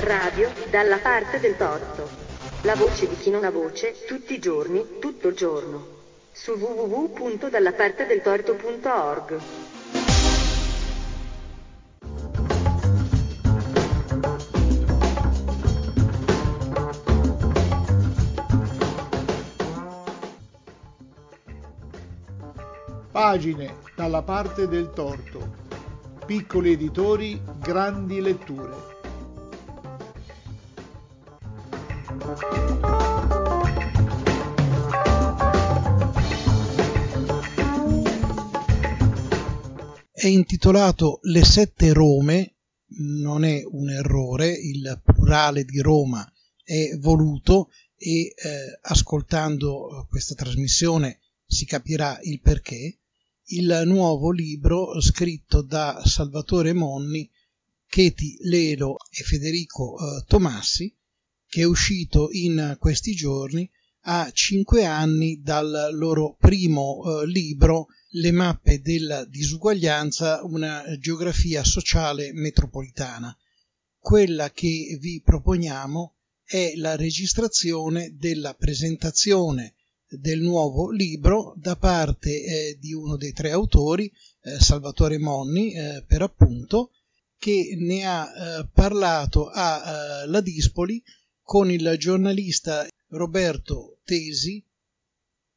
Radio dalla parte del torto. La voce di chi non ha voce, tutti i giorni, tutto il giorno. Su www.dallapartedeltorto.org. Pagine dalla parte del torto. Piccoli editori, grandi letture. È intitolato Le sette Rome, non è un errore, il plurale di Roma è voluto e eh, ascoltando questa trasmissione si capirà il perché, il nuovo libro scritto da Salvatore Monni, Cheti Lelo e Federico eh, Tomassi, che è uscito in questi giorni a cinque anni dal loro primo eh, libro Le mappe della disuguaglianza, una geografia sociale metropolitana. Quella che vi proponiamo è la registrazione della presentazione del nuovo libro da parte eh, di uno dei tre autori, eh, Salvatore Monni, eh, per appunto, che ne ha parlato a eh, La Dispoli con il giornalista Roberto Tesi,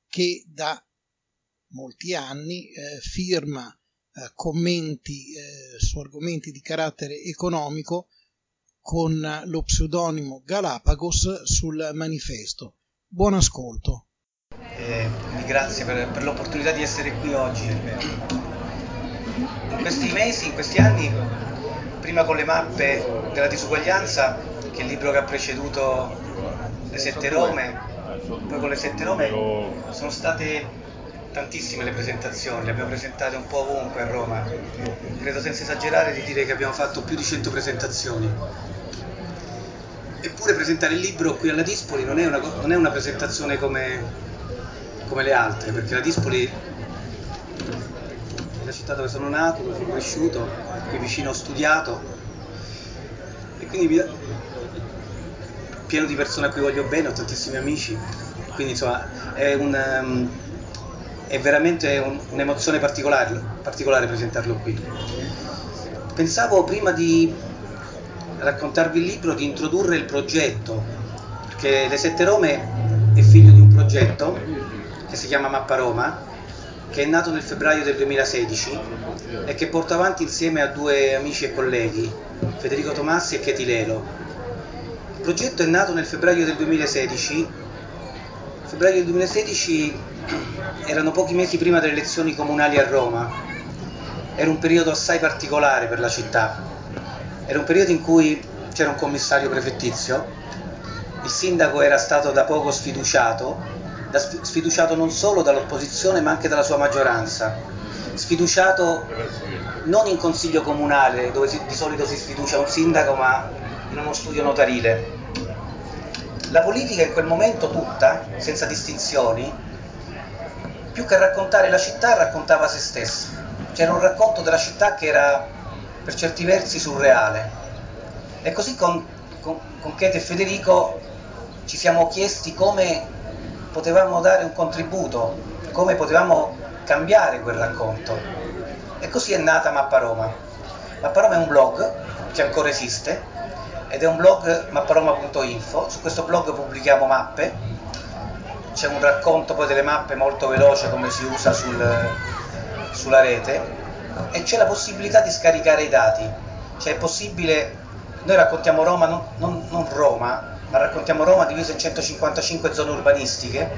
che da molti anni firma commenti su argomenti di carattere economico con lo pseudonimo Galapagos sul manifesto. Buon ascolto vi grazie per, per l'opportunità di essere qui oggi. In questi mesi, in questi anni, prima con le mappe della disuguaglianza, che è il libro che ha preceduto le sette Rome, poi con le sette Rome sono state tantissime le presentazioni, le abbiamo presentate un po' ovunque a Roma, credo senza esagerare di dire che abbiamo fatto più di 100 presentazioni. Eppure presentare il libro qui alla Dispoli non è una, non è una presentazione come come le altre, perché la Dispoli è la città dove sono nato, dove sono cresciuto, qui vicino ho studiato e quindi pieno di persone a cui voglio bene, ho tantissimi amici, quindi insomma è, un, um, è veramente un, un'emozione particolare, particolare presentarlo qui. Pensavo prima di raccontarvi il libro di introdurre il progetto, perché Le Sette Rome è figlio di un progetto si chiama Mappa Roma, che è nato nel febbraio del 2016 e che porto avanti insieme a due amici e colleghi, Federico Tomassi e Chetilelo. Il progetto è nato nel febbraio del 2016. Nel febbraio del 2016 erano pochi mesi prima delle elezioni comunali a Roma. Era un periodo assai particolare per la città. Era un periodo in cui c'era un commissario prefettizio, il sindaco era stato da poco sfiduciato sfiduciato non solo dall'opposizione ma anche dalla sua maggioranza, sfiduciato non in consiglio comunale dove si, di solito si sfiducia un sindaco ma in uno studio notarile. La politica in quel momento tutta, senza distinzioni, più che raccontare la città raccontava se stessa. C'era un racconto della città che era per certi versi surreale. E così con, con, con Kate e Federico ci siamo chiesti come potevamo dare un contributo, come potevamo cambiare quel racconto. E così è nata Mappa Roma. Mappa Roma è un blog che ancora esiste ed è un blog mapparoma.info, su questo blog pubblichiamo mappe, c'è un racconto poi delle mappe molto veloce come si usa sul, sulla rete e c'è la possibilità di scaricare i dati, cioè è possibile, noi raccontiamo Roma, non, non, non Roma, ma raccontiamo Roma divisa in 155 zone urbanistiche.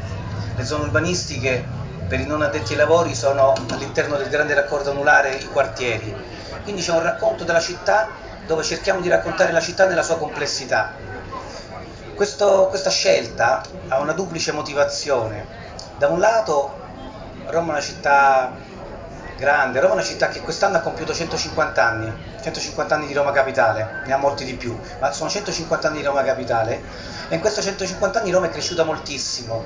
Le zone urbanistiche per i non addetti ai lavori sono all'interno del grande raccordo anulare i quartieri. Quindi c'è un racconto della città dove cerchiamo di raccontare la città nella sua complessità. Questo, questa scelta ha una duplice motivazione. Da un lato Roma è una città grande, Roma è una città che quest'anno ha compiuto 150 anni, 150 anni di Roma Capitale, ne ha molti di più, ma sono 150 anni di Roma Capitale e in questi 150 anni Roma è cresciuta moltissimo.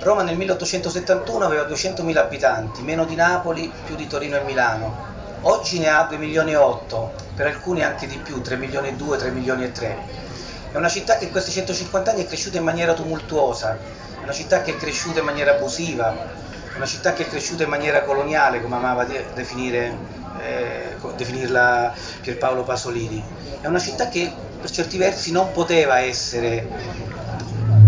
Roma nel 1871 aveva 200.000 abitanti, meno di Napoli, più di Torino e Milano. oggi ne ha 2 milioni e 8, per alcuni anche di più, 3 milioni e 2, 3 milioni e 3. È una città che in questi 150 anni è cresciuta in maniera tumultuosa, è una città che è cresciuta in maniera abusiva, una città che è cresciuta in maniera coloniale, come amava definire, eh, definirla Pierpaolo Pasolini. È una città che per certi versi non poteva essere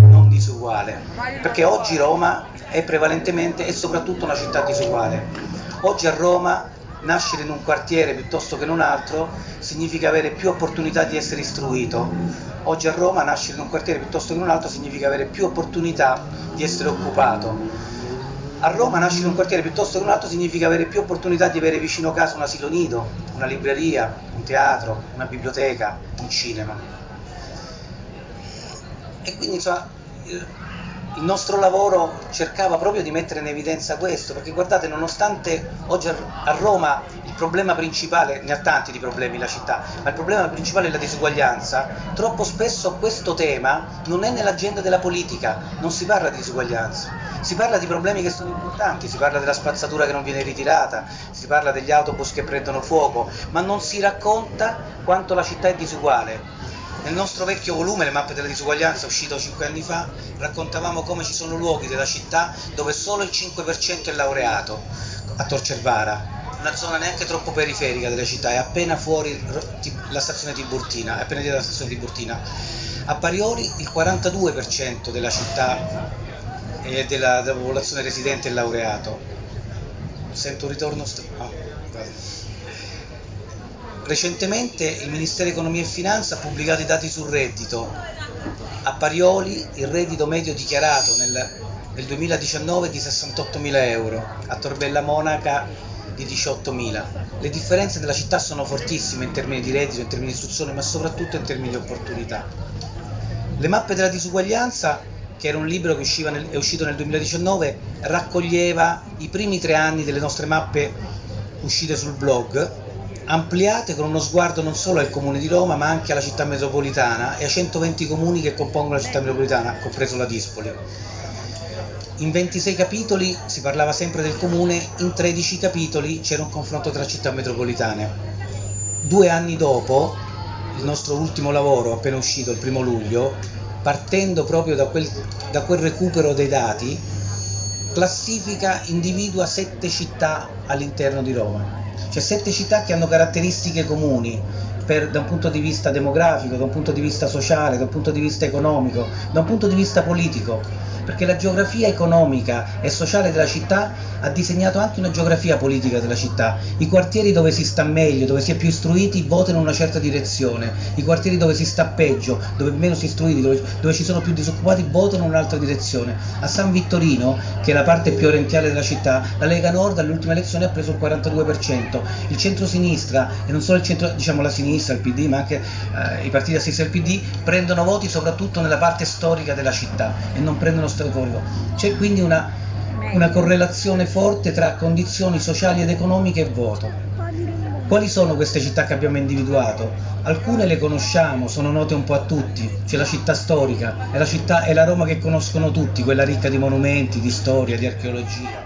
non disuguale, perché oggi Roma è prevalentemente e soprattutto una città disuguale. Oggi a Roma nascere in un quartiere piuttosto che in un altro significa avere più opportunità di essere istruito. Oggi a Roma nascere in un quartiere piuttosto che in un altro significa avere più opportunità di essere occupato. A Roma nascere in un quartiere piuttosto che un altro significa avere più opportunità di avere vicino casa un asilo nido, una libreria, un teatro, una biblioteca, un cinema. E quindi insomma il nostro lavoro cercava proprio di mettere in evidenza questo, perché guardate, nonostante oggi a Roma il problema principale, ne ha tanti di problemi la città, ma il problema principale è la disuguaglianza, troppo spesso questo tema non è nell'agenda della politica, non si parla di disuguaglianza, si parla di problemi che sono importanti, si parla della spazzatura che non viene ritirata, si parla degli autobus che prendono fuoco, ma non si racconta quanto la città è disuguale nel nostro vecchio volume, Le mappe della disuguaglianza, uscito cinque anni fa, raccontavamo come ci sono luoghi della città dove solo il 5% è laureato, a Torcervara, una zona neanche troppo periferica della città, è appena fuori la stazione Tiburtina, appena dietro la stazione Tiburtina. A Parioli il 42% della città e della, della popolazione residente è laureato. Sento un ritorno... St- ah, Recentemente il Ministero Economia e Finanza ha pubblicato i dati sul reddito. A Parioli il reddito medio dichiarato nel, nel 2019 è di 68.000 euro, a Torbella Monaca di 18.000. Le differenze nella città sono fortissime in termini di reddito, in termini di istruzione, ma soprattutto in termini di opportunità. Le mappe della disuguaglianza, che era un libro che nel, è uscito nel 2019, raccoglieva i primi tre anni delle nostre mappe uscite sul blog ampliate con uno sguardo non solo al comune di Roma ma anche alla città metropolitana e ai 120 comuni che compongono la città metropolitana, compreso la Dispoli. In 26 capitoli si parlava sempre del comune, in 13 capitoli c'era un confronto tra città metropolitane. Due anni dopo, il nostro ultimo lavoro, appena uscito il primo luglio, partendo proprio da quel, da quel recupero dei dati, classifica, individua sette città all'interno di Roma cioè sette città che hanno caratteristiche comuni per, da un punto di vista demografico, da un punto di vista sociale, da un punto di vista economico, da un punto di vista politico perché la geografia economica e sociale della città ha disegnato anche una geografia politica della città. I quartieri dove si sta meglio, dove si è più istruiti, votano in una certa direzione. I quartieri dove si sta peggio, dove meno si è istruiti, dove, dove ci sono più disoccupati, votano in un'altra direzione. A San Vittorino, che è la parte più orientale della città, la Lega Nord all'ultima elezione ha preso il 42%. Il centro-sinistra, e non solo il centro, diciamo la sinistra, il PD, ma anche eh, i partiti a del PD, prendono voti soprattutto nella parte storica della città e non prendono storico. C'è quindi una, una correlazione forte tra condizioni sociali ed economiche e voto. Quali sono queste città che abbiamo individuato? Alcune le conosciamo, sono note un po' a tutti. C'è la città storica, è la, città, è la Roma che conoscono tutti, quella ricca di monumenti, di storia, di archeologia.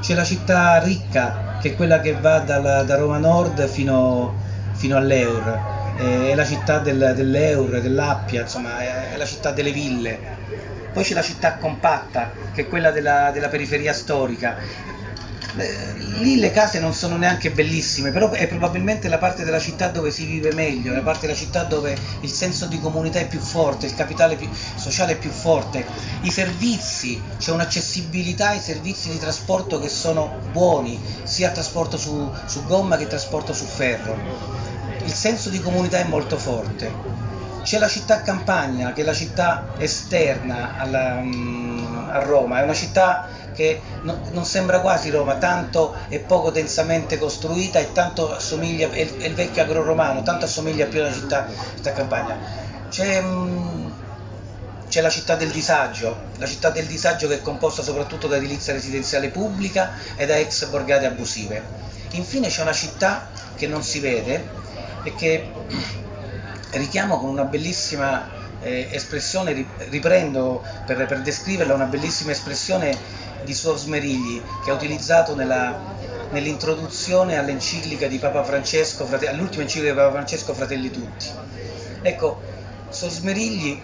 C'è la città ricca, che è quella che va dalla, da Roma Nord fino, fino all'Eur, è la città del, dell'Eur, dell'Appia, insomma, è la città delle ville poi c'è la città compatta, che è quella della, della periferia storica. Lì le case non sono neanche bellissime, però è probabilmente la parte della città dove si vive meglio, la parte della città dove il senso di comunità è più forte, il capitale più, sociale è più forte, i servizi, c'è un'accessibilità ai servizi di trasporto che sono buoni, sia trasporto su, su gomma che trasporto su ferro. Il senso di comunità è molto forte. C'è la città Campagna, che è la città esterna alla, um, a Roma, è una città che no, non sembra quasi Roma, tanto è poco densamente costruita e tanto assomiglia, è, è il vecchio agro-romano, tanto assomiglia più alla città, città Campagna. C'è, um, c'è la città del disagio, la città del disagio che è composta soprattutto da edilizia residenziale pubblica e da ex borgate abusive. Infine c'è una città che non si vede e che richiamo con una bellissima eh, espressione, riprendo per, per, descriverla una bellissima espressione di Suor Smerigli che ha utilizzato nell'introduzione all'enciclica di Papa Francesco, all'ultima enciclica di Papa Francesco Fratelli Tutti. Ecco, Sosmerigli,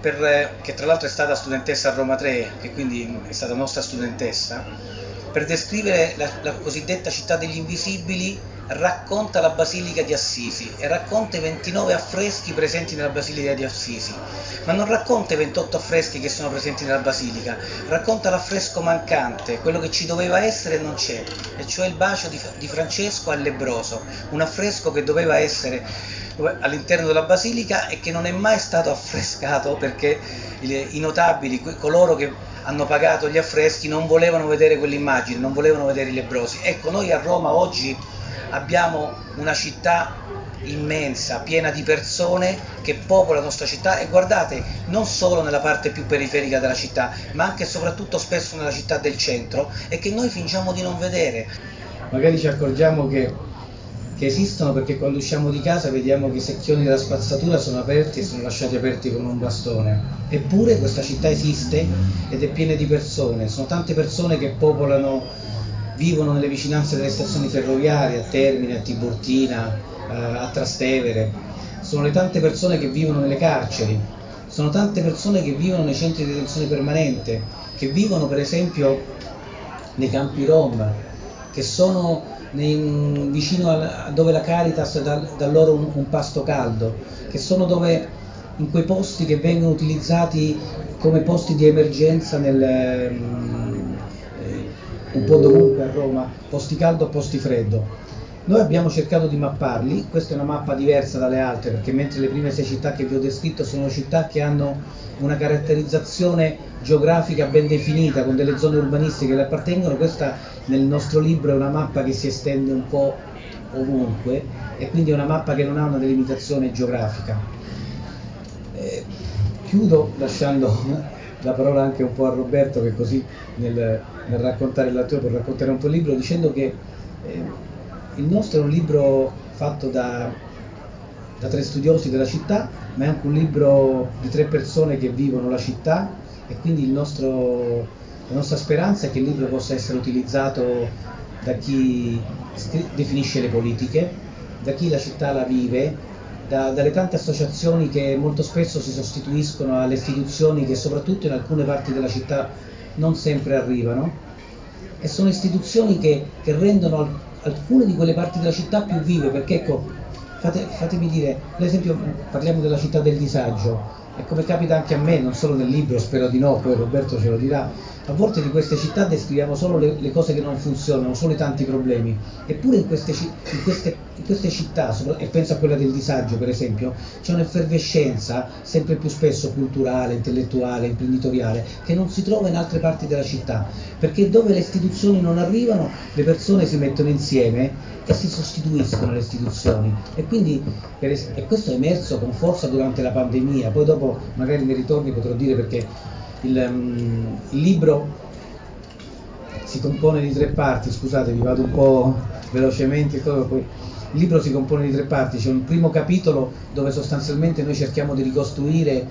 per, che tra l'altro è stata studentessa a Roma 3, che quindi è stata nostra studentessa, per descrivere la, la cosiddetta città degli invisibili racconta la Basilica di Assisi e racconta i 29 affreschi presenti nella Basilica di Assisi, ma non racconta i 28 affreschi che sono presenti nella Basilica, racconta l'affresco mancante, quello che ci doveva essere e non c'è, e cioè il bacio di, di Francesco al lebroso, un affresco che doveva essere all'interno della basilica e che non è mai stato affrescato perché i notabili, coloro che hanno pagato gli affreschi non volevano vedere quell'immagine, non volevano vedere i lebrosi. Ecco, noi a Roma oggi abbiamo una città immensa, piena di persone che popolano la nostra città e guardate, non solo nella parte più periferica della città, ma anche e soprattutto spesso nella città del centro e che noi fingiamo di non vedere. Magari ci accorgiamo che, che esistono perché quando usciamo di casa vediamo che i secchioni della spazzatura sono aperti e sono lasciati aperti con un bastone. Eppure questa città esiste ed è piena di persone, sono tante persone che popolano vivono nelle vicinanze delle stazioni ferroviarie, a Termini, a Tiburtina, eh, a Trastevere, sono le tante persone che vivono nelle carceri, sono tante persone che vivono nei centri di detenzione permanente, che vivono per esempio nei campi Rom, che sono nei, vicino a dove la Caritas dà, dà loro un, un, pasto caldo, che sono dove, in quei posti che vengono utilizzati come posti di emergenza nel, un po' dovunque a Roma, posti caldo, posti freddo. Noi abbiamo cercato di mapparli, questa è una mappa diversa dalle altre perché mentre le prime sei città che vi ho descritto sono città che hanno una caratterizzazione geografica ben definita con delle zone urbanistiche che le appartengono, questa nel nostro libro è una mappa che si estende un po' ovunque e quindi è una mappa che non ha una delimitazione geografica. Eh, chiudo lasciando la parola anche un po' a Roberto che così nel, nel raccontare l'autore può raccontare un po' il libro dicendo che eh, il nostro è un libro fatto da, da tre studiosi della città ma è anche un libro di tre persone che vivono la città e quindi nostro, la nostra speranza è che il libro possa essere utilizzato da chi definisce le politiche, da chi la città la vive da, dalle tante associazioni che molto spesso si sostituiscono alle istituzioni che soprattutto in alcune parti della città non sempre arrivano. E sono istituzioni che, che rendono alcune di quelle parti della città più vive perché ecco fate, fatemi dire per esempio parliamo della città del disagio. E come capita anche a me non solo nel libro spero di no poi Roberto ce lo dirà a volte di queste città descriviamo solo le, le, cose che non funzionano, solo i tanti problemi, eppure in queste, in queste, in queste città, e penso a quella del disagio per esempio, c'è un'effervescenza sempre più spesso culturale, intellettuale, imprenditoriale, che non si trova in altre parti della città, perché dove le istituzioni non arrivano, le persone si mettono insieme e si sostituiscono le istituzioni. E quindi es- e questo è emerso con forza durante la pandemia, poi dopo magari nei ritorni potrò dire perché il, um, il libro si compone di tre parti, scusate vi vado un po' velocemente, il libro si compone di tre parti, c'è un primo capitolo dove sostanzialmente noi cerchiamo di ricostruire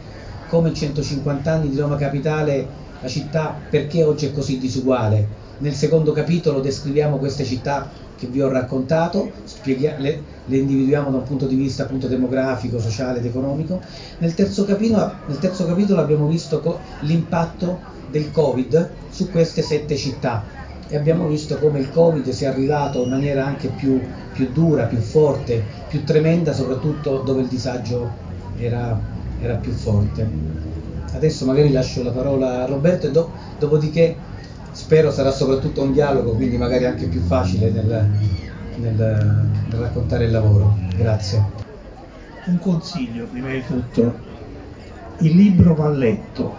come in 150 anni di Roma Capitale la città perché oggi è così disuguale. Nel secondo capitolo descriviamo queste città che vi ho raccontato, le, le, individuiamo da un punto di vista appunto demografico, sociale ed economico. Nel terzo capitolo, nel terzo capitolo abbiamo visto co- l'impatto del Covid su queste sette città e abbiamo visto come il Covid sia arrivato in maniera anche più, più dura, più forte, più tremenda, soprattutto dove il disagio era, era più forte. Adesso magari lascio la parola a Roberto e do, dopodiché spero sarà soprattutto un dialogo, quindi magari anche più facile nel, nel, nel raccontare il lavoro. Grazie. Un consiglio prima di tutto, il libro va letto.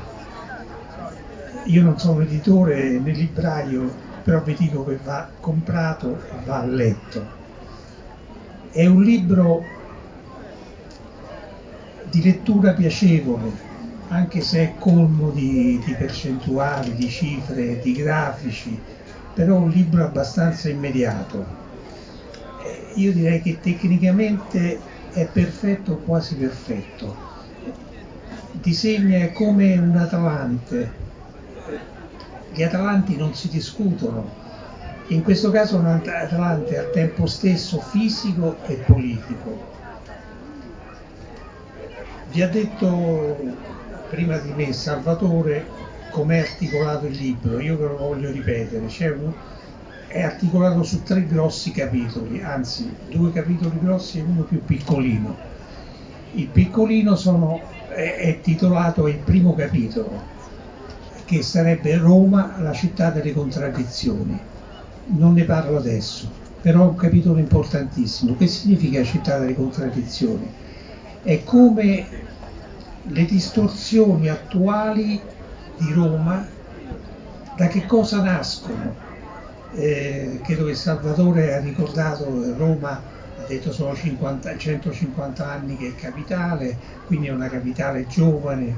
Io non sono editore né libraio, però vi dico che va comprato e va letto. È un libro di lettura piacevole, anche se è colmo di, di percentuali, di cifre, di grafici, però un libro abbastanza immediato. Eh, io direi che tecnicamente è perfetto, quasi perfetto. Disegna come un Atalante. Gli Atalanti non si discutono, In questo caso un Atlante al tempo stesso fisico e politico. Vi ha detto prima di me Salvatore com'è articolato il libro, io ve lo voglio ripetere, un, è articolato su tre grossi capitoli, anzi due capitoli grossi e uno più piccolino. Il piccolino sono, è, è titolato il primo capitolo, che sarebbe Roma, la città delle contraddizioni. Non ne parlo adesso, però è un capitolo importantissimo. Che significa città delle contraddizioni? È come le distorsioni attuali di Roma da che cosa nascono? Eh, credo che Salvatore ha ricordato Roma, ha detto sono 50, 150 anni che è capitale, quindi è una capitale giovane,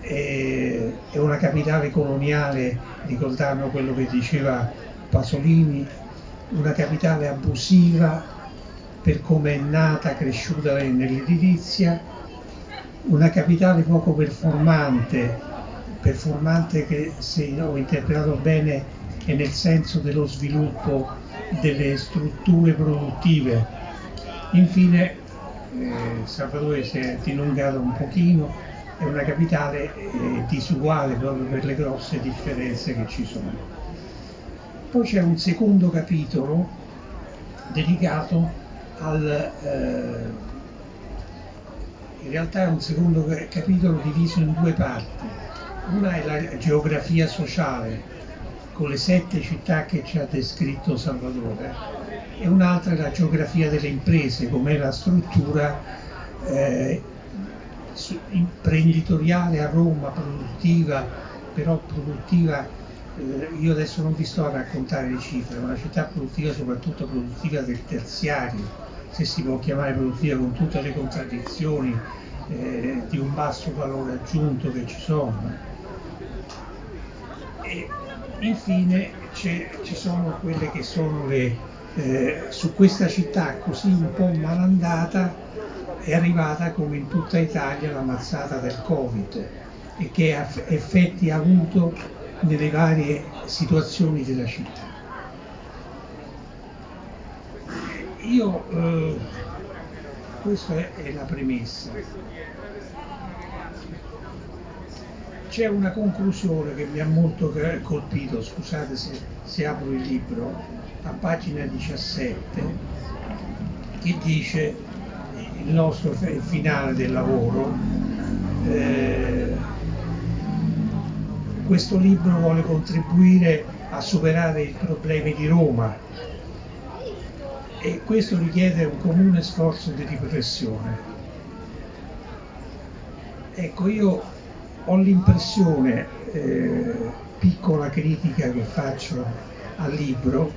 è, è una capitale coloniale, ricordando quello che diceva Pasolini, una capitale abusiva per come è nata, cresciuta nell'edilizia, una capitale poco performante performante che se ho interpretato bene è nel senso dello sviluppo delle strutture produttive. Infine, eh, Salvatore si è dilungato un pochino, è una capitale eh, disuguale proprio per le grosse differenze che ci sono. Poi c'è un secondo capitolo dedicato al... Eh, in realtà è un secondo capitolo diviso in due parti. Una è la geografia sociale, con le sette città che ci ha descritto Salvatore, e un'altra è la geografia delle imprese, com'è la struttura eh, imprenditoriale a Roma, produttiva, però produttiva, eh, io adesso non vi sto a raccontare le cifre, è una città produttiva soprattutto produttiva del terziario, se si può chiamare produttiva con tutte le contraddizioni eh, di un basso valore aggiunto che ci sono e infine ci sono quelle che sono le, eh, su questa città così un po' malandata è arrivata come in tutta Italia la mazzata del Covid e che effetti ha avuto nelle varie situazioni della città. Io, eh, questa è, la premessa. C'è una conclusione che mi ha molto colpito, scusate se, se apro il libro, a pagina 17, che dice il nostro finale del lavoro, eh, questo libro vuole contribuire a superare i problemi di Roma e questo richiede un comune sforzo di riflessione. Ecco, io ho l'impressione, eh, piccola critica che faccio al libro,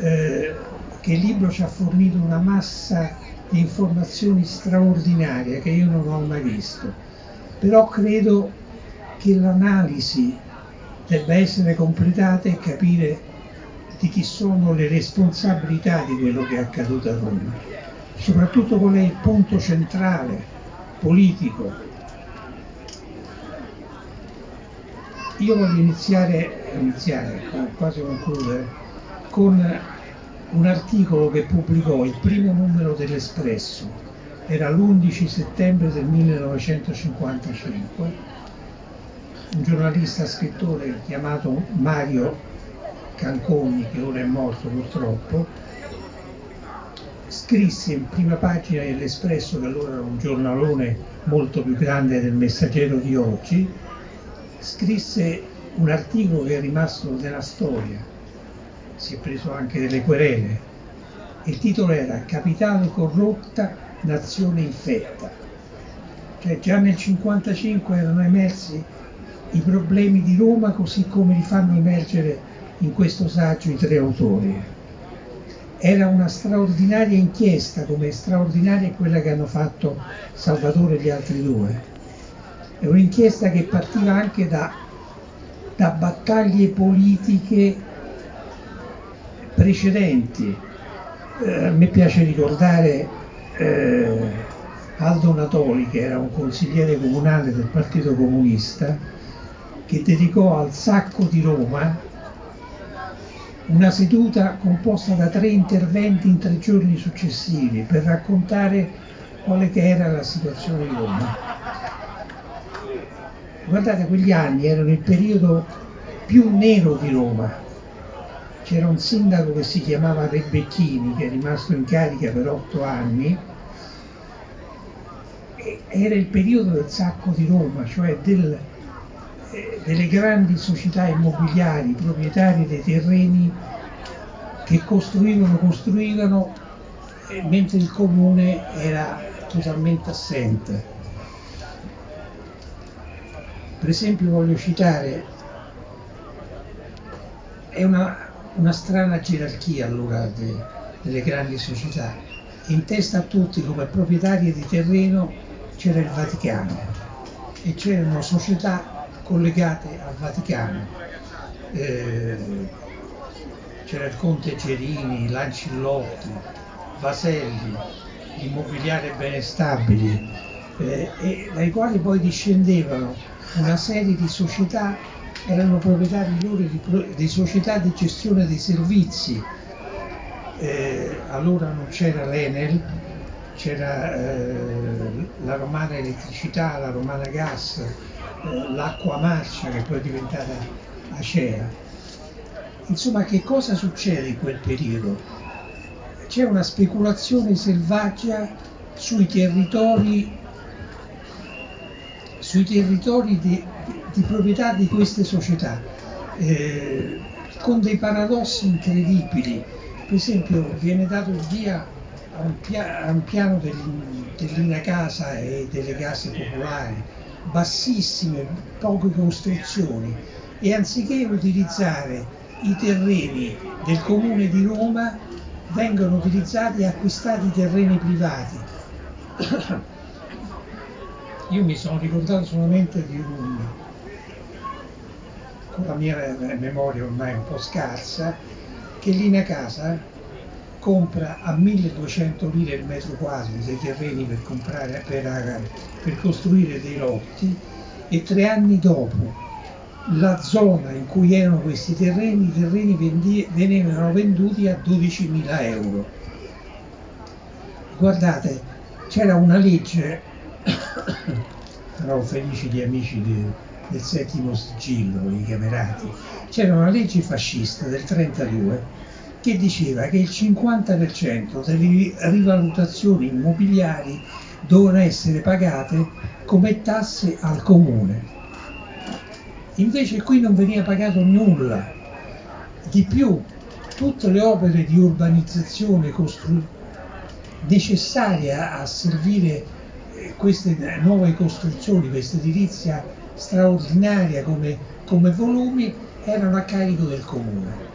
eh, che il libro ci ha fornito una massa di informazioni straordinarie che io non ho mai visto, però credo che l'analisi debba essere completata e capire di chi sono le responsabilità di quello che è accaduto a Roma, soprattutto qual è il punto centrale politico. Io voglio iniziare, iniziare quasi concludere, con un articolo che pubblicò il primo numero dell'Espresso, era l'11 settembre del 1955, un giornalista scrittore chiamato Mario Canconi, che ora è morto purtroppo, scrisse in prima pagina dell'Espresso, che allora era un giornalone molto più grande del Messaggero di oggi, scrisse un articolo che è rimasto nella storia, si è preso anche delle querele. Il titolo era Capitale corrotta, nazione infetta. Cioè già nel 1955 erano emersi i problemi di Roma così come li fanno emergere in questo saggio i tre autori. Era una straordinaria inchiesta, come straordinaria è quella che hanno fatto Salvatore e gli altri due è un'inchiesta che partiva anche da, da battaglie politiche precedenti. Eh, a me piace ricordare eh, Aldo Natoli, che era un consigliere comunale del Partito Comunista, che dedicò al sacco di Roma una seduta composta da tre interventi in tre giorni successivi per raccontare quale che era la situazione di Roma. Guardate, quegli anni erano il periodo più nero di Roma. C'era un sindaco che si chiamava Rebecchini, che è rimasto in carica per otto anni. Era il periodo del sacco di Roma, cioè del, delle grandi società immobiliari proprietarie dei terreni che costruivano, costruivano, eh, mentre il comune era totalmente assente. Per esempio voglio citare, è una, una strana gerarchia allora de, delle grandi società. In testa a tutti come proprietarie di terreno c'era il Vaticano e c'erano società collegate al Vaticano. Eh, c'era il Conte Gerini, Lancillotti, Vaselli, Immobiliare Benestabili, eh, e dai quali poi discendevano una serie di società, erano proprietari loro di, di società di gestione dei servizi. Eh, allora non c'era l'Enel, c'era eh, la Romana Elettricità, la Romana Gas, l'acqua marcia che poi è diventata Acea. Insomma, che cosa succede in quel periodo? C'è una speculazione selvaggia sui territori, sui territori di, di, proprietà di queste società, eh, con dei paradossi incredibili. Per esempio, viene dato il via a un, pia- a un piano dell'Ina Casa e delle case popolari, bassissime, poche costruzioni e anziché utilizzare i terreni del comune di Roma vengono utilizzati e acquistati terreni privati. Io mi sono ricordato solamente di un, con la mia memoria ormai un po' scarsa, che lì in casa compra a 1200 lire il metro quadro dei terreni per, comprare, per, per costruire dei lotti e tre anni dopo la zona in cui erano questi terreni, i terreni vendi, venivano venduti a 12.000 euro. Guardate, c'era una legge, sarò felici gli amici di, del settimo sigillo, i camerati, c'era una legge fascista del 32 che diceva che il 50% delle rivalutazioni immobiliari dovevano essere pagate come tasse al comune. Invece qui non veniva pagato nulla. Di più, tutte le opere di urbanizzazione costru- necessarie a servire eh, queste nuove costruzioni, questa edilizia straordinaria come, come volumi, erano a carico del comune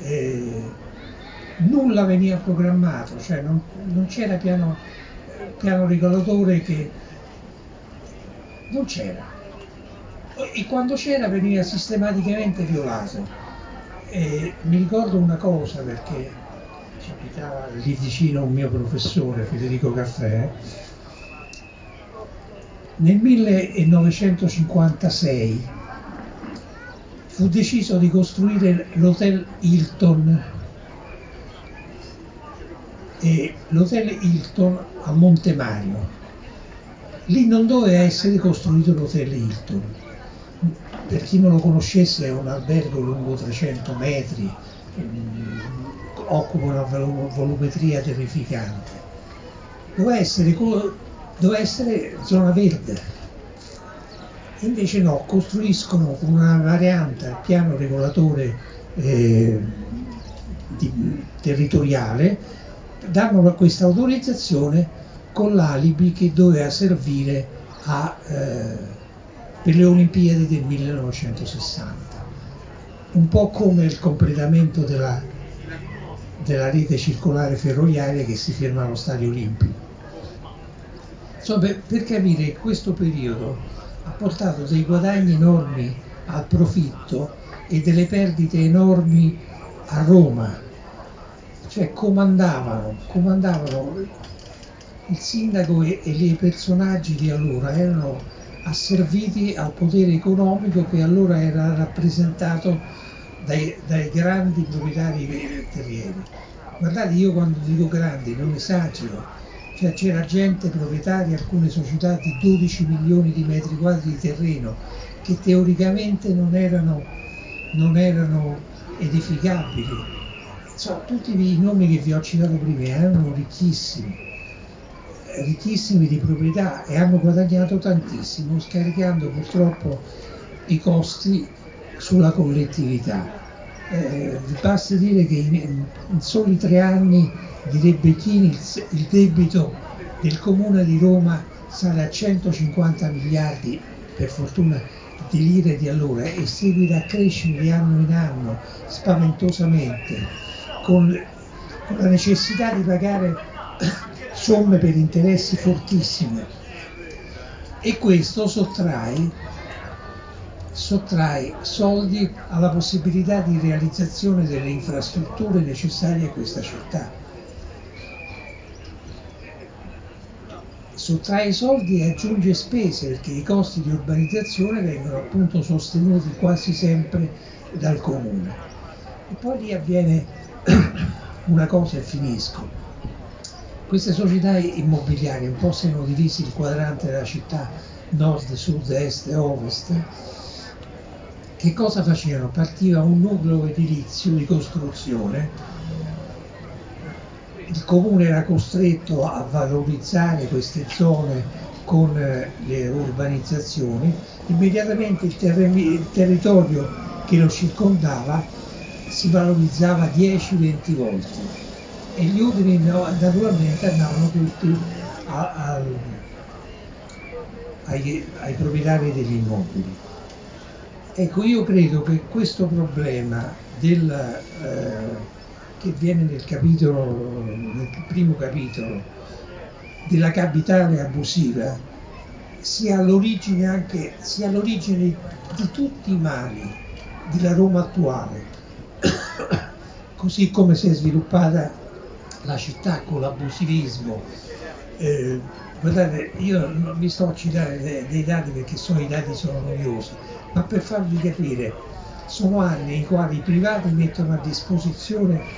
eh, nulla veniva programmato, cioè non, non c'era piano, piano regolatore che non c'era. E quando c'era veniva sistematicamente violato. E mi ricordo una cosa perché ci abitava lì vicino un mio professore, Federico Caffè, nel 1956 fu deciso di costruire l'hotel Hilton e l'hotel Hilton a Montemario. Lì non doveva essere costruito l'hotel Hilton. Per chi non lo conoscesse è un albergo lungo 300 metri, mm, occupa una volumetria terrificante. Doveva essere, doveva essere zona verde invece no, costruiscono una variante al piano regolatore eh, di, territoriale, danno questa autorizzazione con l'alibi che doveva servire a, eh, per le Olimpiadi del 1960. Un po' come il completamento della, della rete circolare ferroviaria che si ferma allo Stadio Olimpico. Insomma, per, per capire questo periodo ha portato dei guadagni enormi al profitto e delle perdite enormi a Roma, cioè comandavano, comandavano il sindaco e, e i personaggi di allora erano asserviti al potere economico che allora era rappresentato dai, dai grandi proprietari terrieri. Guardate, io quando dico grandi non esagero, cioè c'era gente proprietaria, alcune società di 12 milioni di metri quadri di terreno che teoricamente non erano, non erano edificabili. Insomma, tutti i nomi che vi ho citato prima erano ricchissimi, ricchissimi di proprietà e hanno guadagnato tantissimo, scaricando purtroppo i costi sulla collettività. Eh, vi basti dire che in, in, soli tre anni, direbbe Chini, il, il debito del comune di Roma sale a 150 miliardi, per fortuna di lire di allora, e seguirà a crescere di anno in anno spaventosamente, con, con la necessità di pagare somme per interessi fortissime. E questo sottrae sottrae soldi alla possibilità di realizzazione delle infrastrutture necessarie a questa città. Sottrae soldi e aggiunge spese perché i costi di urbanizzazione vengono appunto sostenuti quasi sempre dal comune. E poi lì avviene una cosa e finisco. Queste società immobiliari un po' sono divisi il quadrante della città nord, sud, est e ovest che cosa facevano? Partiva un nucleo edilizio di costruzione, il comune era costretto a valorizzare queste zone con eh, le urbanizzazioni, immediatamente il, terren- il territorio che lo circondava si valorizzava 10-20 volte e gli utili naturalmente andavano tutti a, a, ai, ai proprietari degli immobili. Ecco, io credo che questo problema del, eh, che viene nel capitolo, nel primo capitolo, della capitale abusiva, sia all'origine anche sia all'origine di tutti i mali della Roma attuale, così come si è sviluppata la città con l'abusivismo. Eh, guardate, io non vi sto a citare dei dati perché so, i dati sono noiosi, ma per farvi capire, sono anni nei quali i privati mettono a disposizione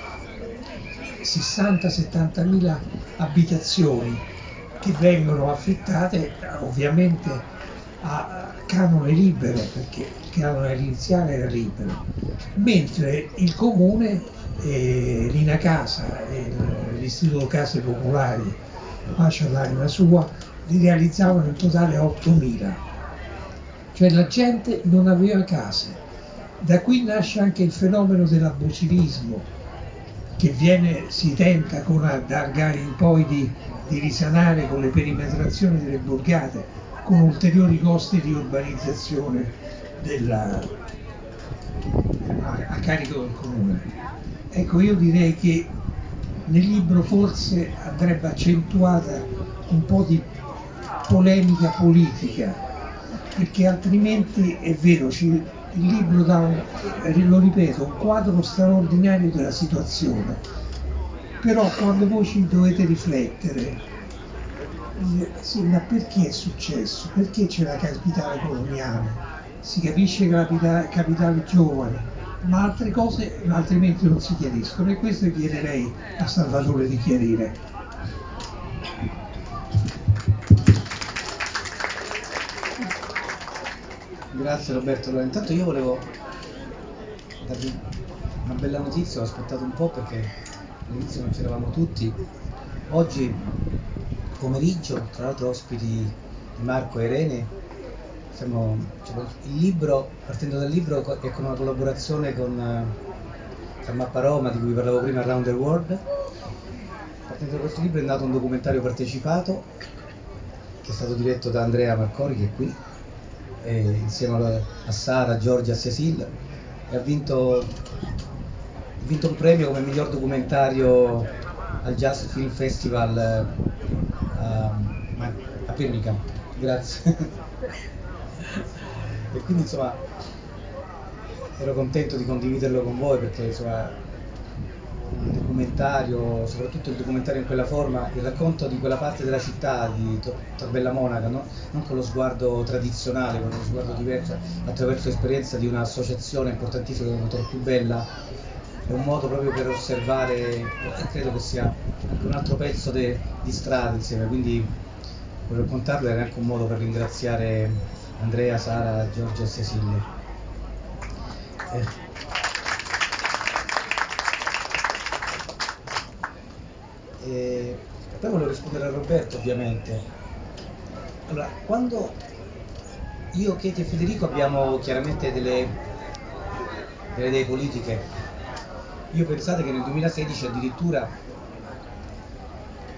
60-70 mila abitazioni che vengono affittate ovviamente a canone libero, perché il canone iniziale era libero, mentre il comune, eh, l'Ina Casa l'Istituto Case Popolari, pace all'anima sua, li realizzavano in totale 8 mila cioè la gente non aveva case. Da qui nasce anche il fenomeno dell'abusivismo, che viene, si tenta con allargare in poi di, di risanare con le perimetrazioni delle borgate, con ulteriori costi di urbanizzazione della, a carico del comune. Ecco, io direi che nel libro forse andrebbe accentuata un po' di polemica politica perché altrimenti è vero, ci, il libro dà, un, lo ripeto, un quadro straordinario della situazione, però quando voi ci dovete riflettere, sì, ma perché è successo? Perché c'è la capitale coloniale? Si capisce che la capitale giovane, ma altre cose altrimenti non si chiariscono e questo chiederei a Salvatore di chiarire. Grazie Roberto. Allora, intanto io volevo darvi una bella notizia, ho aspettato un po' perché all'inizio non c'eravamo tutti. Oggi pomeriggio, tra l'altro ospiti di Marco e Irene, siamo, cioè, il libro, partendo dal libro, è con una collaborazione con, eh, con Mappa Roma, di cui parlavo prima, Around the World. Partendo da questo libro è nato un documentario partecipato che è stato diretto da Andrea Marcori, che è qui, eh, insieme a Sara, Giorgia Cecil e ha vinto, ha vinto, un premio come miglior documentario al Jazz Film Festival eh, a, a Birmingham. Grazie. e quindi insomma ero contento di condividerlo con voi perché insomma un documentario, soprattutto il documentario in quella forma, il racconto di quella parte della città di Torbella Monaca, no? non con lo sguardo tradizionale, con lo sguardo diverso, attraverso l'esperienza di un'associazione importantissima come Tor più bella, è un modo proprio per osservare e credo che sia anche un altro pezzo de, di strada insieme, quindi voglio raccontarlo era anche un modo per ringraziare Andrea, Sara, Giorgia e Cecilia. Eh. E poi volevo rispondere a Roberto ovviamente. Allora, quando io, Katie e Federico abbiamo chiaramente delle, delle idee politiche, io pensate che nel 2016 addirittura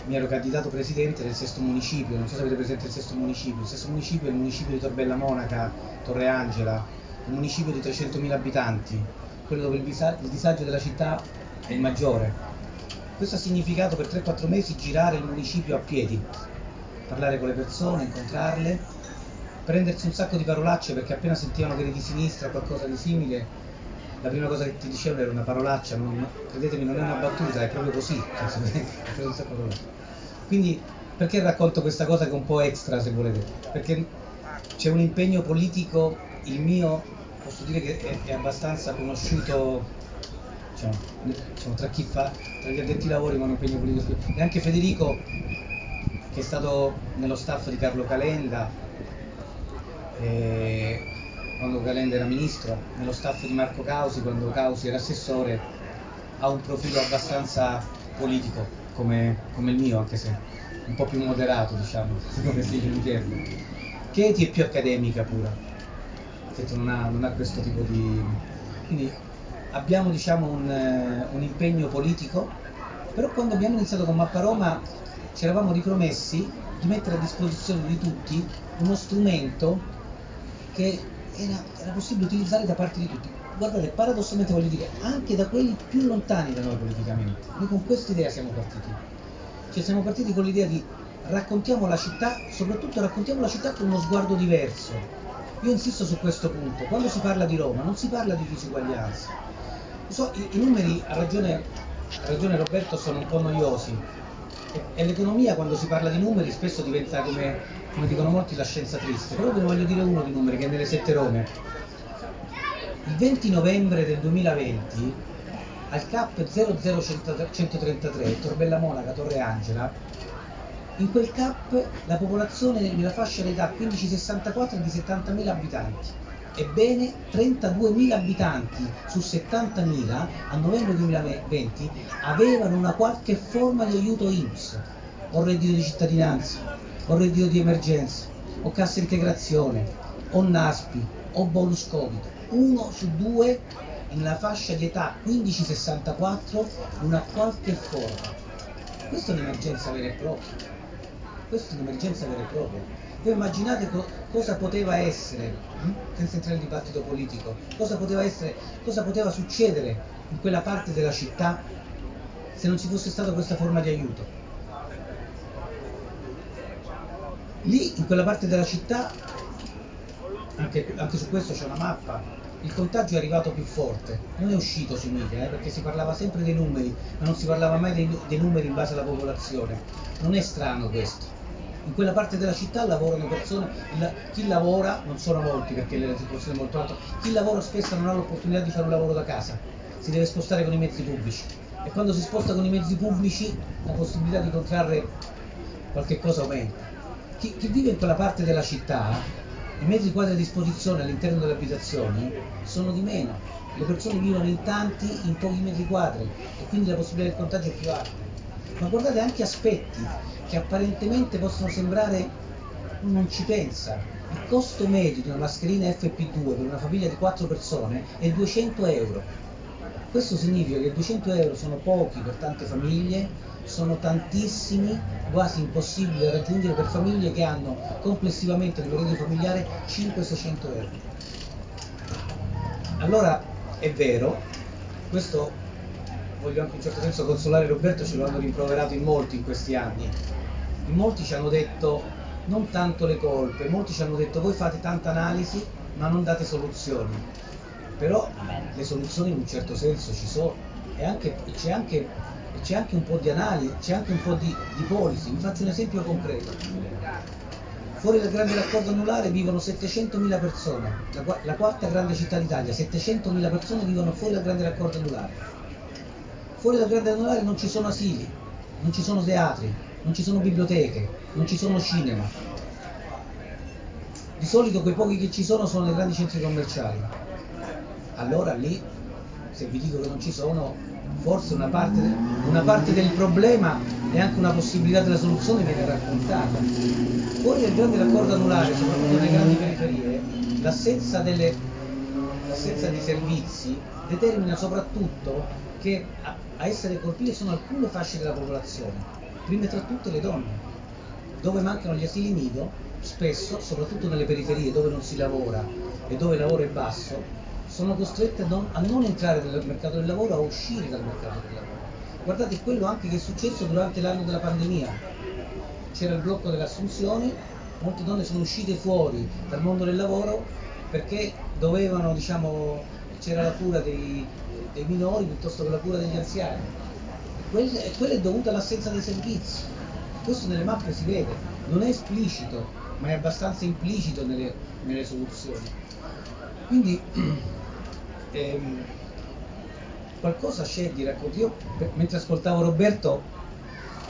mi ero candidato presidente del sesto municipio, non so se avete presente il sesto municipio, il sesto municipio è il municipio di Torbella Monaca, Torre Angela, un municipio di 300.000 abitanti, quello dove il, il disagio della città è il maggiore, questo ha significato per 3-4 mesi girare il municipio a piedi, parlare con le persone, incontrarle, prendersi un sacco di parolacce perché appena sentivano che eri di sinistra o qualcosa di simile, la prima cosa che ti dicevano era una parolaccia, non, credetemi non è una battuta, è proprio così. Quindi perché racconto questa cosa che è un po' extra se volete? Perché c'è un impegno politico, il mio, posso dire che è, è abbastanza conosciuto diciamo, diciamo, tra chi fa, tra gli addetti lavori ma un impegno politico e anche Federico che è stato nello staff di Carlo Calenda quando Calenda era ministro, nello staff di Marco Causi quando Causi era assessore, ha un profilo abbastanza politico come, come il mio, anche se un po' più moderato, diciamo, come stile di Viterbo. Katie è più accademica pura, non ha, non ha questo tipo di... Quindi abbiamo diciamo, un, eh, un, impegno politico, però quando abbiamo iniziato con Mappa Roma ci eravamo ripromessi di mettere a disposizione di tutti uno strumento che era, era possibile utilizzare da parte di tutti. Guardate, paradossalmente voglio dire, anche da quelli più lontani da noi politicamente. Noi con questa idea siamo partiti. Cioè siamo partiti con l'idea di raccontiamo la città, soprattutto raccontiamo la città con uno sguardo diverso. Io insisto su questo punto, quando si parla di Roma non si parla di disuguaglianza, So, i, i, numeri, ha ragione, ragione, Roberto, sono un po' noiosi. E, e, l'economia, quando si parla di numeri, spesso diventa, come, come dicono molti, la scienza triste. Però ve ne voglio dire uno di numeri, che è nelle sette Rome. Il 20 novembre del 2020, al CAP 00133, Torbella Monaca, Torre Angela, in quel CAP la popolazione nella fascia d'età 15-64 è di 70.000 abitanti Ebbene, 32.000 abitanti su 70.000 a novembre 2020 avevano una qualche forma di aiuto INPS, o reddito di cittadinanza, o reddito di emergenza, o cassa integrazione, o NASPI, o bonus Covid. Uno su due nella fascia di età 15-64 una qualche forma. Questa è un'emergenza vera e propria. Questa è un'emergenza vera e propria. Voi immaginate co- cosa poteva essere, hm? senza entrare nel dibattito politico, cosa poteva essere, cosa poteva succedere in quella parte della città se non ci fosse stata questa forma di aiuto. Lì, in quella parte della città, anche, anche su questo c'è una mappa, il contagio è arrivato più forte, non è uscito sui media, eh, perché si parlava sempre dei numeri, ma non si parlava mai dei, dei numeri in base alla popolazione. Non è strano questo. In quella parte della città lavorano persone, il, chi lavora, non sono molti perché la situazione è molto alta, chi lavora spesso non ha l'opportunità di fare un lavoro da casa, si deve spostare con i mezzi pubblici. E quando si sposta con i mezzi pubblici la possibilità di contrarre qualche cosa aumenta. Chi, chi vive in quella parte della città, i mezzi quadri a disposizione all'interno delle abitazioni sono di meno, le persone vivono in tanti in pochi metri quadri e quindi la possibilità del contagio è più alta. Ma guardate anche aspetti che apparentemente possono sembrare non ci pensa. Il costo medio di una mascherina FP2 per una famiglia di 4 persone è 200 euro. Questo significa che 200 euro sono pochi per tante famiglie, sono tantissimi, quasi impossibili da raggiungere per famiglie che hanno complessivamente nel reddito familiare 500-600 euro. Allora è vero, questo voglio anche in un certo senso consolare Roberto, ce lo hanno rimproverato in molti in questi anni, in molti ci hanno detto non tanto le colpe, molti ci hanno detto voi fate tanta analisi ma non date soluzioni, però le soluzioni in un certo senso ci sono. E anche, c'è anche c'è anche un po' di analisi, c'è anche un po' di, di policy. Vi faccio un esempio concreto. Fuori dal grande raccordo anulare vivono 700.000 persone, la, la quarta grande città d'Italia, 700.000 persone vivono fuori dal grande raccordo anulare. Fuori dal grande anulare non ci sono asili, non ci sono teatri, non ci sono biblioteche, non ci sono cinema. Di solito quei pochi che ci sono sono nei grandi centri commerciali. Allora lì, se vi dico che non ci sono, forse una parte, una parte del problema e anche una possibilità della soluzione viene raccontata. Fuori dal grande raccordo anulare, soprattutto nelle grandi periferie, l'assenza, delle, l'assenza di servizi determina soprattutto che a, a essere colpite sono alcune fasce della popolazione, prima tra tutte le donne, dove mancano gli asili nido, spesso, soprattutto nelle periferie dove non si lavora e dove il lavoro è basso, sono costrette a non, a non entrare nel mercato del lavoro, a uscire dal mercato del lavoro. Guardate quello anche che è successo durante l'anno della pandemia. C'era il blocco delle assunzioni, molte donne sono uscite fuori dal mondo del lavoro perché dovevano, diciamo, c'era la cura dei, dei minori piuttosto che la cura degli anziani. Quella, quella è dovuta all'assenza dei servizi. Questo nelle mappe si vede, non è esplicito, ma è abbastanza implicito nelle, nelle soluzioni. Quindi ehm, qualcosa c'è di racconto. Io mentre ascoltavo Roberto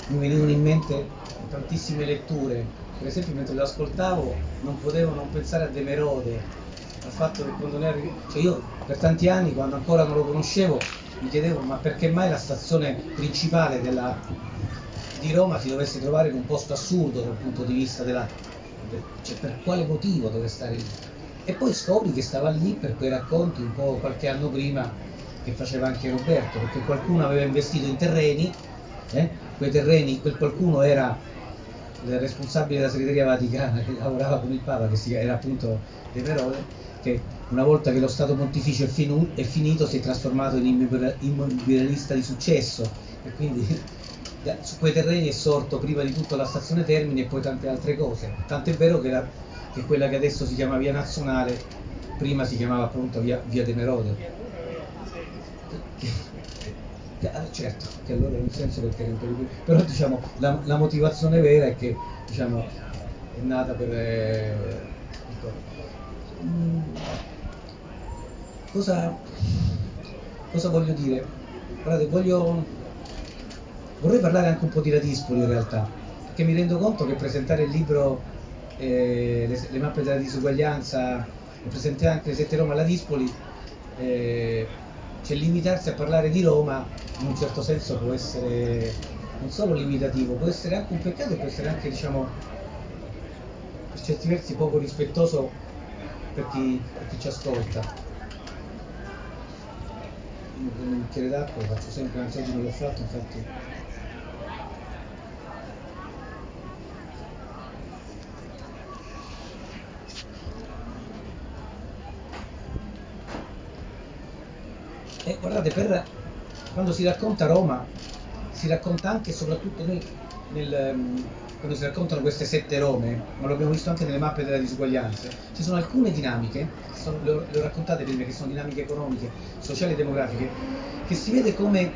mi venivano in mente tantissime letture, per esempio mentre lo ascoltavo non potevo non pensare a De Merode, al fatto che quando ne arrivi, cioè io per tanti anni quando ancora non lo conoscevo mi chiedevo ma perché mai la stazione principale della, di Roma si dovesse trovare in un posto assurdo dal punto di vista della... cioè per quale motivo deve stare lì? E poi scopri che stava lì per quei racconti un po' qualche anno prima che faceva anche Roberto, perché qualcuno aveva investito in terreni, eh? quei terreni, quel qualcuno era il responsabile della segreteria vaticana che lavorava con il Papa, che era appunto De Merode, che una volta che lo Stato pontificio è, finu- è finito si è trasformato in immobiliarista di successo e quindi su quei terreni è sorto prima di tutto la stazione Termini e poi tante altre cose. Tant'è vero che, la, che quella che adesso si chiama Via Nazionale prima si chiamava appunto Via, via De Merode. Ah, certo, che allora non senso perché era un però diciamo la, la, motivazione vera è che diciamo, è nata per... Eh, ecco, cosa, cosa voglio dire? Guardate, voglio, vorrei parlare anche un po' di Radispoli in realtà, perché mi rendo conto che presentare il libro eh, le, le, mappe della disuguaglianza e presentare anche sette Roma alla Dispoli eh, cioè limitarsi a parlare di Roma in un certo senso può essere non solo limitativo, può essere anche un peccato può essere anche, diciamo, per certi versi poco rispettoso per chi, per chi ci ascolta. Un bicchiere d'acqua, faccio sempre, anzi oggi non l'ho fatto, infatti E guardate, per, quando si racconta Roma, si racconta anche e soprattutto noi, nel, ehm, quando si raccontano queste sette Rome, ma lo abbiamo visto anche nelle mappe della disuguaglianza, ci sono alcune dinamiche, sono, le, ho, le, ho, raccontate prima, che sono dinamiche economiche, sociali e demografiche, che si vede come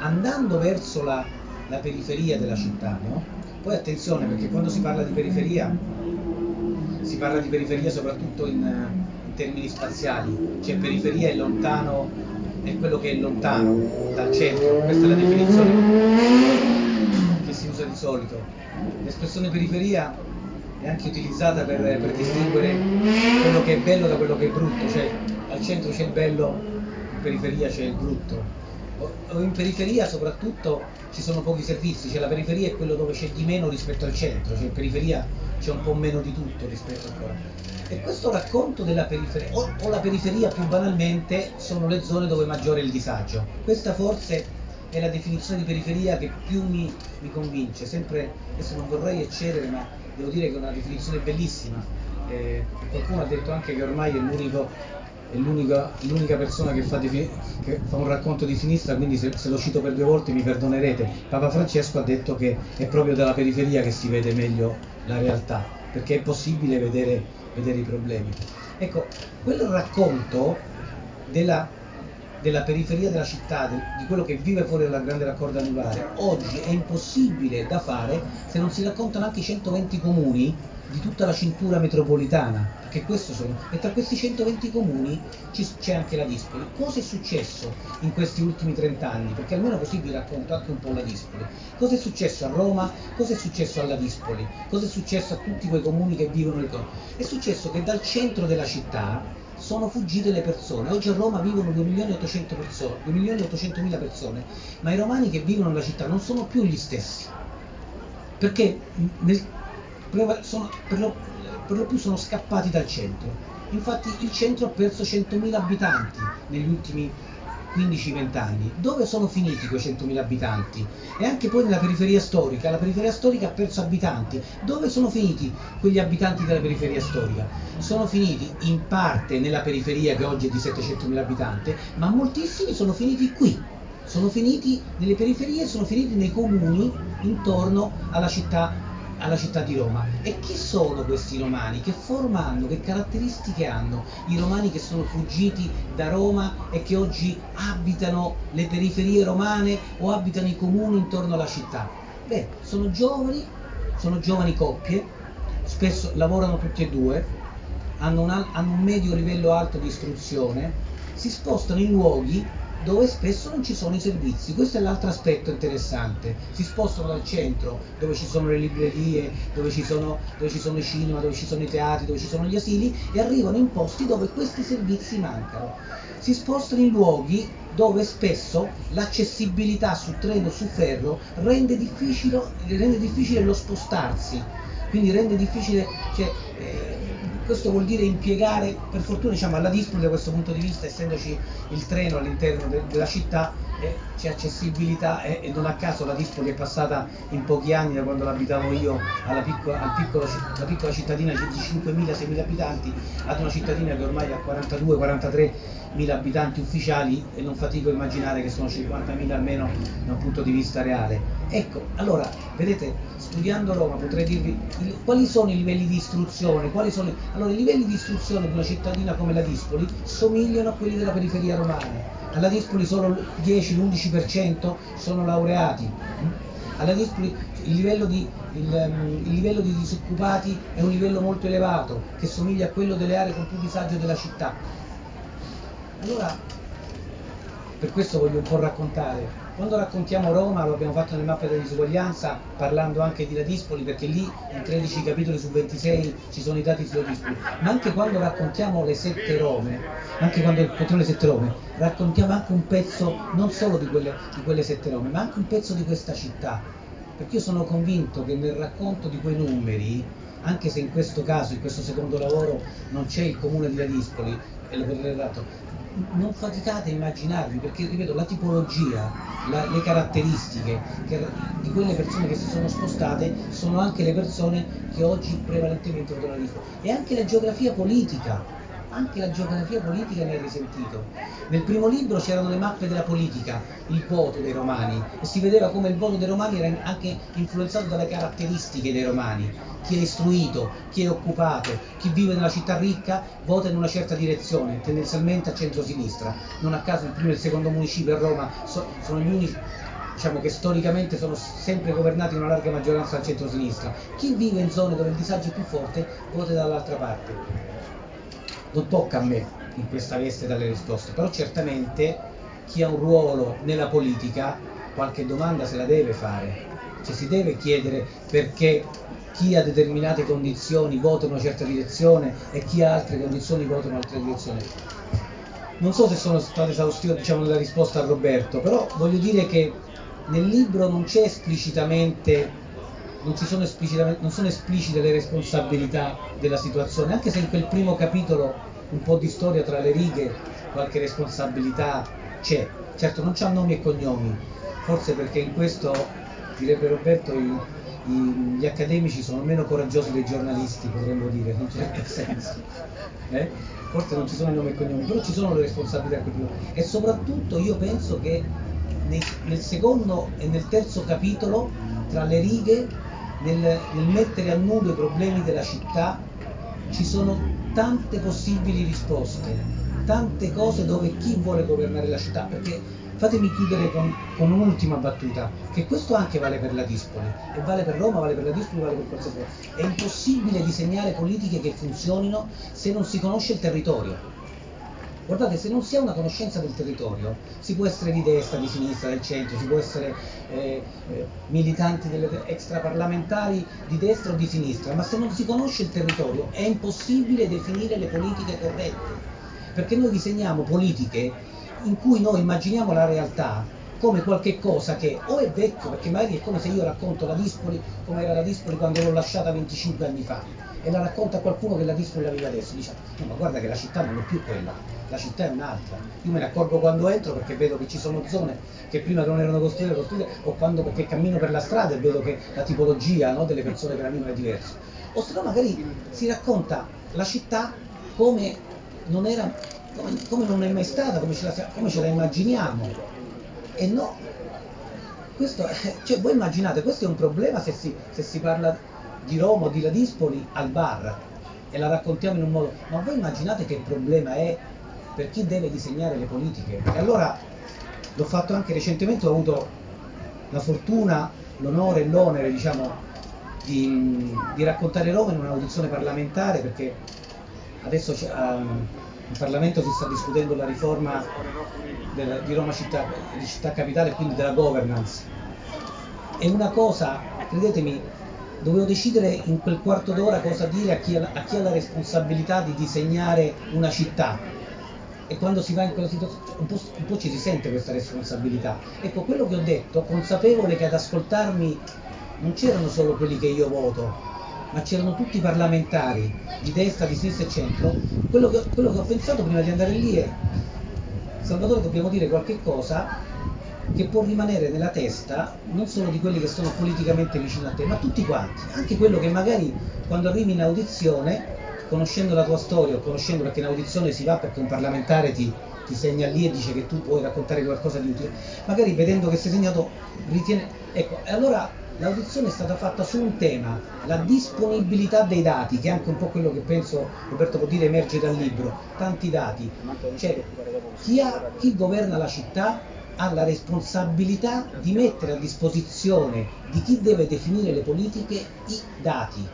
andando verso la, la periferia della città, no? Poi attenzione perché quando si parla di periferia, si parla di periferia soprattutto in, in termini spaziali, cioè periferia è lontano è quello che è lontano dal centro, questa è la definizione che si usa di solito. L'espressione periferia è anche utilizzata per, per distinguere quello che è bello da quello che è brutto, cioè al centro c'è il bello, in periferia c'è il brutto. O in periferia soprattutto ci sono pochi servizi, cioè la periferia è quello dove c'è di meno rispetto al centro, cioè in periferia c'è un po' meno di tutto rispetto ancora. E questo racconto della periferia, o, o, la periferia più banalmente, sono le zone dove maggiore è il disagio. Questa forse è la definizione di periferia che più mi, mi convince. Sempre, adesso non vorrei eccedere, ma devo dire che è una definizione bellissima. Eh, qualcuno ha detto anche che ormai è l'unico è l'unica, l'unica persona che fa, che fa, un racconto di sinistra, quindi se, se, lo cito per due volte mi perdonerete. Papa Francesco ha detto che è proprio dalla periferia che si vede meglio la realtà, perché è possibile vedere vedere i problemi. Ecco, quel racconto della, della periferia della città, di quello che vive fuori dalla grande raccordo anulare, oggi è impossibile da fare se non si raccontano anche i 120 comuni di tutta la cintura metropolitana, perché questo sono, e tra questi 120 comuni c'è anche la Dispoli. Cosa è successo in questi ultimi 30 anni? Perché almeno così vi racconto anche un po' la Dispoli. Cosa è successo a Roma? Cosa è successo alla Dispoli? Cosa è successo a tutti quei comuni che vivono nel È successo che dal centro della città sono fuggite le persone. Oggi a Roma vivono 2 milioni e 800 persone, 2 milioni 800 mila persone, ma i romani che vivono nella città non sono più gli stessi. Perché nel, sono, per, lo, per lo più sono scappati dal centro. Infatti il centro ha perso 100.000 abitanti negli ultimi 15-20 anni. Dove sono finiti quei 100.000 abitanti? E anche poi nella periferia storica, la periferia storica ha perso abitanti. Dove sono finiti quegli abitanti della periferia storica? Sono finiti in parte nella periferia che oggi è di 700.000 abitanti, ma moltissimi sono finiti qui. Sono finiti nelle periferie, sono finiti nei comuni intorno alla città alla città di Roma. E chi sono questi romani? Che forma hanno? Che caratteristiche hanno? I romani che sono fuggiti da Roma e che oggi abitano le periferie romane o abitano i comuni intorno alla città? Beh, sono giovani, sono giovani coppie, spesso lavorano tutti e due, hanno un, hanno un medio livello alto di istruzione, si spostano in luoghi dove spesso non ci sono i servizi. Questo è l'altro aspetto interessante. Si spostano dal centro, dove ci sono le librerie, dove ci sono, dove ci sono i cinema, dove ci sono i teatri, dove ci sono gli asili e arrivano in posti dove questi servizi mancano. Si spostano in luoghi dove spesso l'accessibilità su treno, su ferro rende difficile, rende difficile lo spostarsi, quindi rende difficile, cioè, eh, questo vuol dire impiegare, per fortuna diciamo, alla Dispoli da questo punto di vista, essendoci il treno all'interno de- della città, eh, c'è accessibilità eh, e non a caso la Dispoli è passata in pochi anni da quando l'abitavo io alla piccola, al piccolo, piccola cittadina di 5.000-6.000 abitanti ad una cittadina che ormai ha 42-43 mila abitanti ufficiali e non fatico a immaginare che sono 50.000 almeno da un punto di vista reale. Ecco, allora, vedete, studiando Roma potrei dirvi il, quali sono i livelli di istruzione, sono, allora i livelli di istruzione di una cittadina come la Dispoli somigliano a quelli della periferia romana. Alla Dispoli solo il 10-11% sono laureati. Alla Dispoli il livello, di, il, il livello di disoccupati è un livello molto elevato, che somiglia a quello delle aree con più disagio della città allora, per questo voglio un po' raccontare. Quando raccontiamo Roma, lo abbiamo fatto nelle mappe della disuguaglianza, parlando anche di Ladispoli, perché lì in 13 capitoli su 26 ci sono i dati su Ladispoli, ma anche quando raccontiamo le sette Rome, anche quando raccontiamo le sette Rome, raccontiamo anche un pezzo non solo di quelle, di quelle sette Rome, ma anche un pezzo di questa città. Perché io sono convinto che nel racconto di quei numeri, anche se in questo caso, in questo secondo lavoro, non c'è il comune di Ladispoli, e lo vedrete dato, non faticate a immaginarvi, perché ripeto, la tipologia, la, le caratteristiche che, di quelle persone che si sono spostate sono anche le persone che oggi prevalentemente vogliono la e anche la geografia politica anche la geografia politica ne ha risentito. Nel primo libro c'erano le mappe della politica, il voto dei romani, e si vedeva come il voto dei romani era anche influenzato dalle caratteristiche dei romani. Chi è istruito, chi è occupato, chi vive nella città ricca vota in una certa direzione, tendenzialmente a centro-sinistra. Non a caso il primo e il secondo municipio a Roma sono gli unici diciamo che storicamente sono sempre governati in una larga maggioranza al centro-sinistra. Chi vive in zone dove il disagio è più forte vota dall'altra parte non tocca a me in questa veste dare risposte, però certamente chi ha un ruolo nella politica qualche domanda se la deve fare, cioè si deve chiedere perché chi ha determinate condizioni vota in una certa direzione e chi ha altre condizioni vota in un'altra direzione. Non so se sono stato esaustivo diciamo, nella risposta a Roberto, però voglio dire che nel libro non c'è esplicitamente non, sono non sono esplicite le responsabilità della situazione, anche se in quel primo capitolo un po' di storia tra le righe, qualche responsabilità c'è. Certo non c'ha nomi e cognomi, forse perché in questo, direbbe Roberto, i, i, gli accademici sono meno coraggiosi dei giornalisti, potremmo dire, in un certo senso. Eh? Forse non ci sono i nomi e cognomi, però ci sono le responsabilità. E soprattutto io penso che nei, nel secondo e nel terzo capitolo, tra le righe, nel, nel mettere a nudo i problemi della città, ci sono tante possibili risposte, tante cose dove chi vuole governare la città, perché fatemi chiudere con, con, un'ultima battuta, che questo anche vale per la Dispoli, e vale per Roma, vale per la Dispoli, vale per qualsiasi cosa. È impossibile disegnare politiche che funzionino se non si conosce il territorio. Guardate, se non si ha una conoscenza del territorio, si può essere di destra, di sinistra, del centro, si può essere eh, eh, militanti extraparlamentari di destra o di sinistra, ma se non si conosce il territorio è impossibile definire le politiche corrette. Perché noi disegniamo politiche in cui noi immaginiamo la realtà come qualche cosa che o è vecchio, perché magari è come se io racconto la Dispoli come era la Dispoli quando l'ho lasciata 25 anni fa e la racconta qualcuno che la Dispoli la vive adesso, dice no ma guarda che la città non è più quella, la città è un'altra, io me ne accorgo quando entro perché vedo che ci sono zone che prima non erano costruite, costruite o quando perché cammino per la strada e vedo che la tipologia no, delle persone che la vivono è diversa, o se no magari si racconta la città come non era come, come non è mai stata, come ce, la, come ce la immaginiamo. E no, questo, cioè, voi immaginate, questo è un problema se si, se si parla di Roma o di Ladispoli al bar e la raccontiamo in un modo, ma voi immaginate che problema è per chi deve disegnare le politiche? E allora l'ho fatto anche recentemente, ho avuto la fortuna, l'onore e l'onere, diciamo, di, di raccontare Roma in un'audizione parlamentare perché adesso um, in Parlamento si sta discutendo la riforma del, di Roma città, di città capitale quindi della governance. E una cosa, credetemi, dovevo decidere in quel quarto d'ora cosa dire a chi, ha, a chi ha la responsabilità di disegnare una città. E quando si va in quella situazione, un po', un po' ci si sente questa responsabilità. Ecco, quello che ho detto, consapevole che ad ascoltarmi non c'erano solo quelli che io voto, ma c'erano tutti i parlamentari di destra, di sinistra e centro, quello che, quello che ho pensato prima di andare lì è Salvatore dobbiamo dire qualche cosa che può rimanere nella testa non solo di quelli che sono politicamente vicino a te, ma tutti quanti, anche quello che magari quando arrivi in audizione, conoscendo la tua storia o conoscendo perché in audizione si va perché un parlamentare ti, ti segna lì e dice che tu puoi raccontare qualcosa di utile, magari vedendo che sei segnato ritiene, ecco, allora l'audizione è stata fatta su un tema, la disponibilità dei dati, che è anche un po' quello che penso Roberto può dire emerge dal libro, tanti dati. Cioè, chi, ha, chi governa la città ha la responsabilità di mettere a disposizione di chi deve definire le politiche i dati.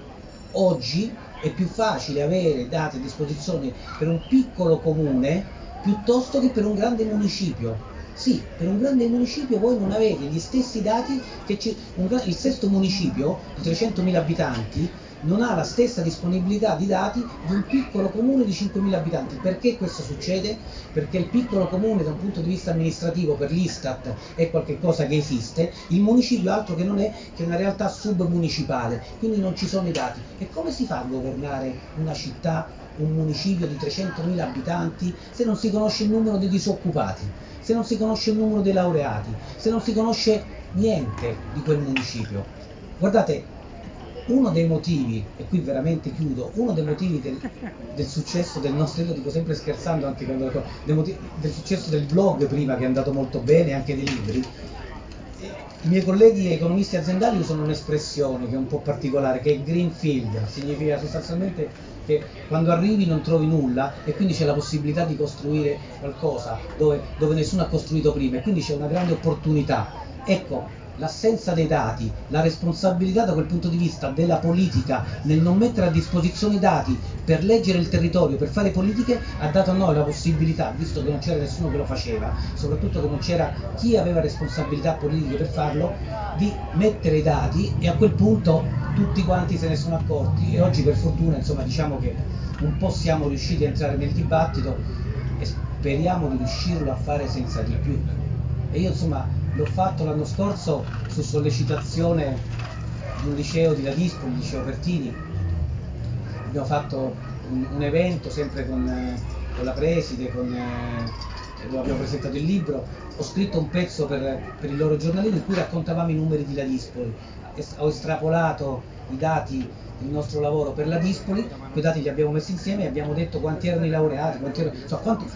Oggi è più facile avere dati a disposizione per un piccolo comune piuttosto che per un grande municipio sì, per un grande municipio voi non avete gli stessi dati che un, il sesto municipio di 300.000 abitanti non ha la stessa disponibilità di dati di un piccolo comune di 5.000 abitanti. Perché questo succede? Perché il piccolo comune da un punto di vista amministrativo per l'Istat è qualcosa che esiste, il municipio altro che non è che una realtà submunicipale, quindi non ci sono i dati. E come si fa a governare una città, un municipio di 300.000 abitanti se non si conosce il numero dei disoccupati? Se non si conosce il numero dei laureati, se non si conosce niente di quel municipio. Guardate, uno dei motivi, e qui veramente chiudo, uno dei motivi del, del successo del nostro, io dico sempre scherzando anche quando del, del successo del blog prima che è andato molto bene, anche dei libri, i miei colleghi economisti aziendali usano un'espressione che è un po' particolare, che è greenfield, significa sostanzialmente che quando arrivi non trovi nulla e quindi c'è la possibilità di costruire qualcosa dove, dove nessuno ha costruito prima e quindi c'è una grande opportunità. Ecco, l'assenza dei dati, la responsabilità da quel punto di vista della politica nel non mettere a disposizione i dati per leggere il territorio, per fare politiche, ha dato a noi la possibilità, visto che non c'era nessuno che lo faceva, soprattutto che non c'era chi aveva responsabilità politiche per farlo, di mettere i dati e a quel punto tutti quanti se ne sono accorti e oggi per fortuna insomma diciamo che un po' siamo riusciti a entrare nel dibattito e speriamo di riuscirlo a fare senza di più. E io insomma l'ho fatto l'anno scorso su sollecitazione di un liceo di Ladispo, il liceo Pertini. Abbiamo fatto un, un evento sempre con, con, la preside, con, eh, abbiamo presentato il libro. Ho scritto un pezzo per, per il loro giornalino in cui raccontavamo i numeri di Ladispoli. Ho estrapolato i dati il nostro lavoro per la Dispoli, quei dati li abbiamo messi insieme e abbiamo detto quanti erano i laureati, erano, so, quanto,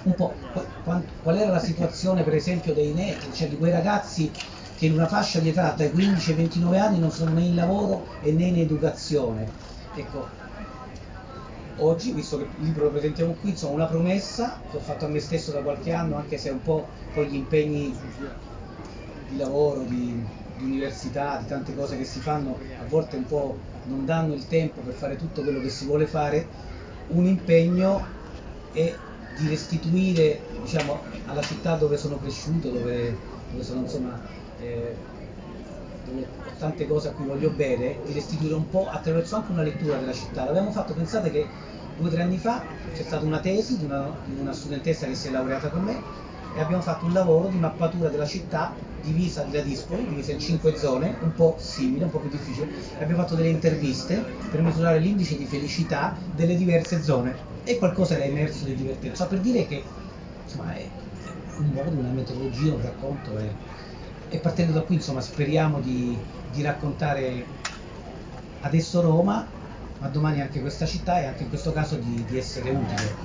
qual, qual era la situazione per esempio dei net, cioè di quei ragazzi che in una fascia di età dai 15 ai 29 anni non sono né in lavoro né in educazione. Ecco, oggi, visto che il libro lo presentiamo qui, insomma una promessa che ho fatto a me stesso da qualche anno, anche se un po' con gli impegni di lavoro, di, di università, di tante cose che si fanno, a volte un po' non danno il tempo per fare tutto quello che si vuole fare, un impegno è di restituire diciamo, alla città dove sono cresciuto, dove, dove sono insomma eh, ho tante cose a cui voglio bene, di restituire un po' attraverso anche una lettura della città. L'abbiamo fatto, pensate che due o tre anni fa c'è stata una tesi di una, di una studentessa che si è laureata con me e abbiamo fatto un lavoro di mappatura della città divisa di Ladispoli, divisa in cinque zone, un po' simile, un po' più difficile, abbiamo fatto delle interviste per misurare l'indice di felicità delle diverse zone e qualcosa era emerso di divertente. Cioè per dire che insomma, è un modo, una metodologia, un racconto è, e partendo da qui insomma speriamo di, di raccontare adesso Roma, ma domani anche questa città e anche in questo caso di, di essere utile.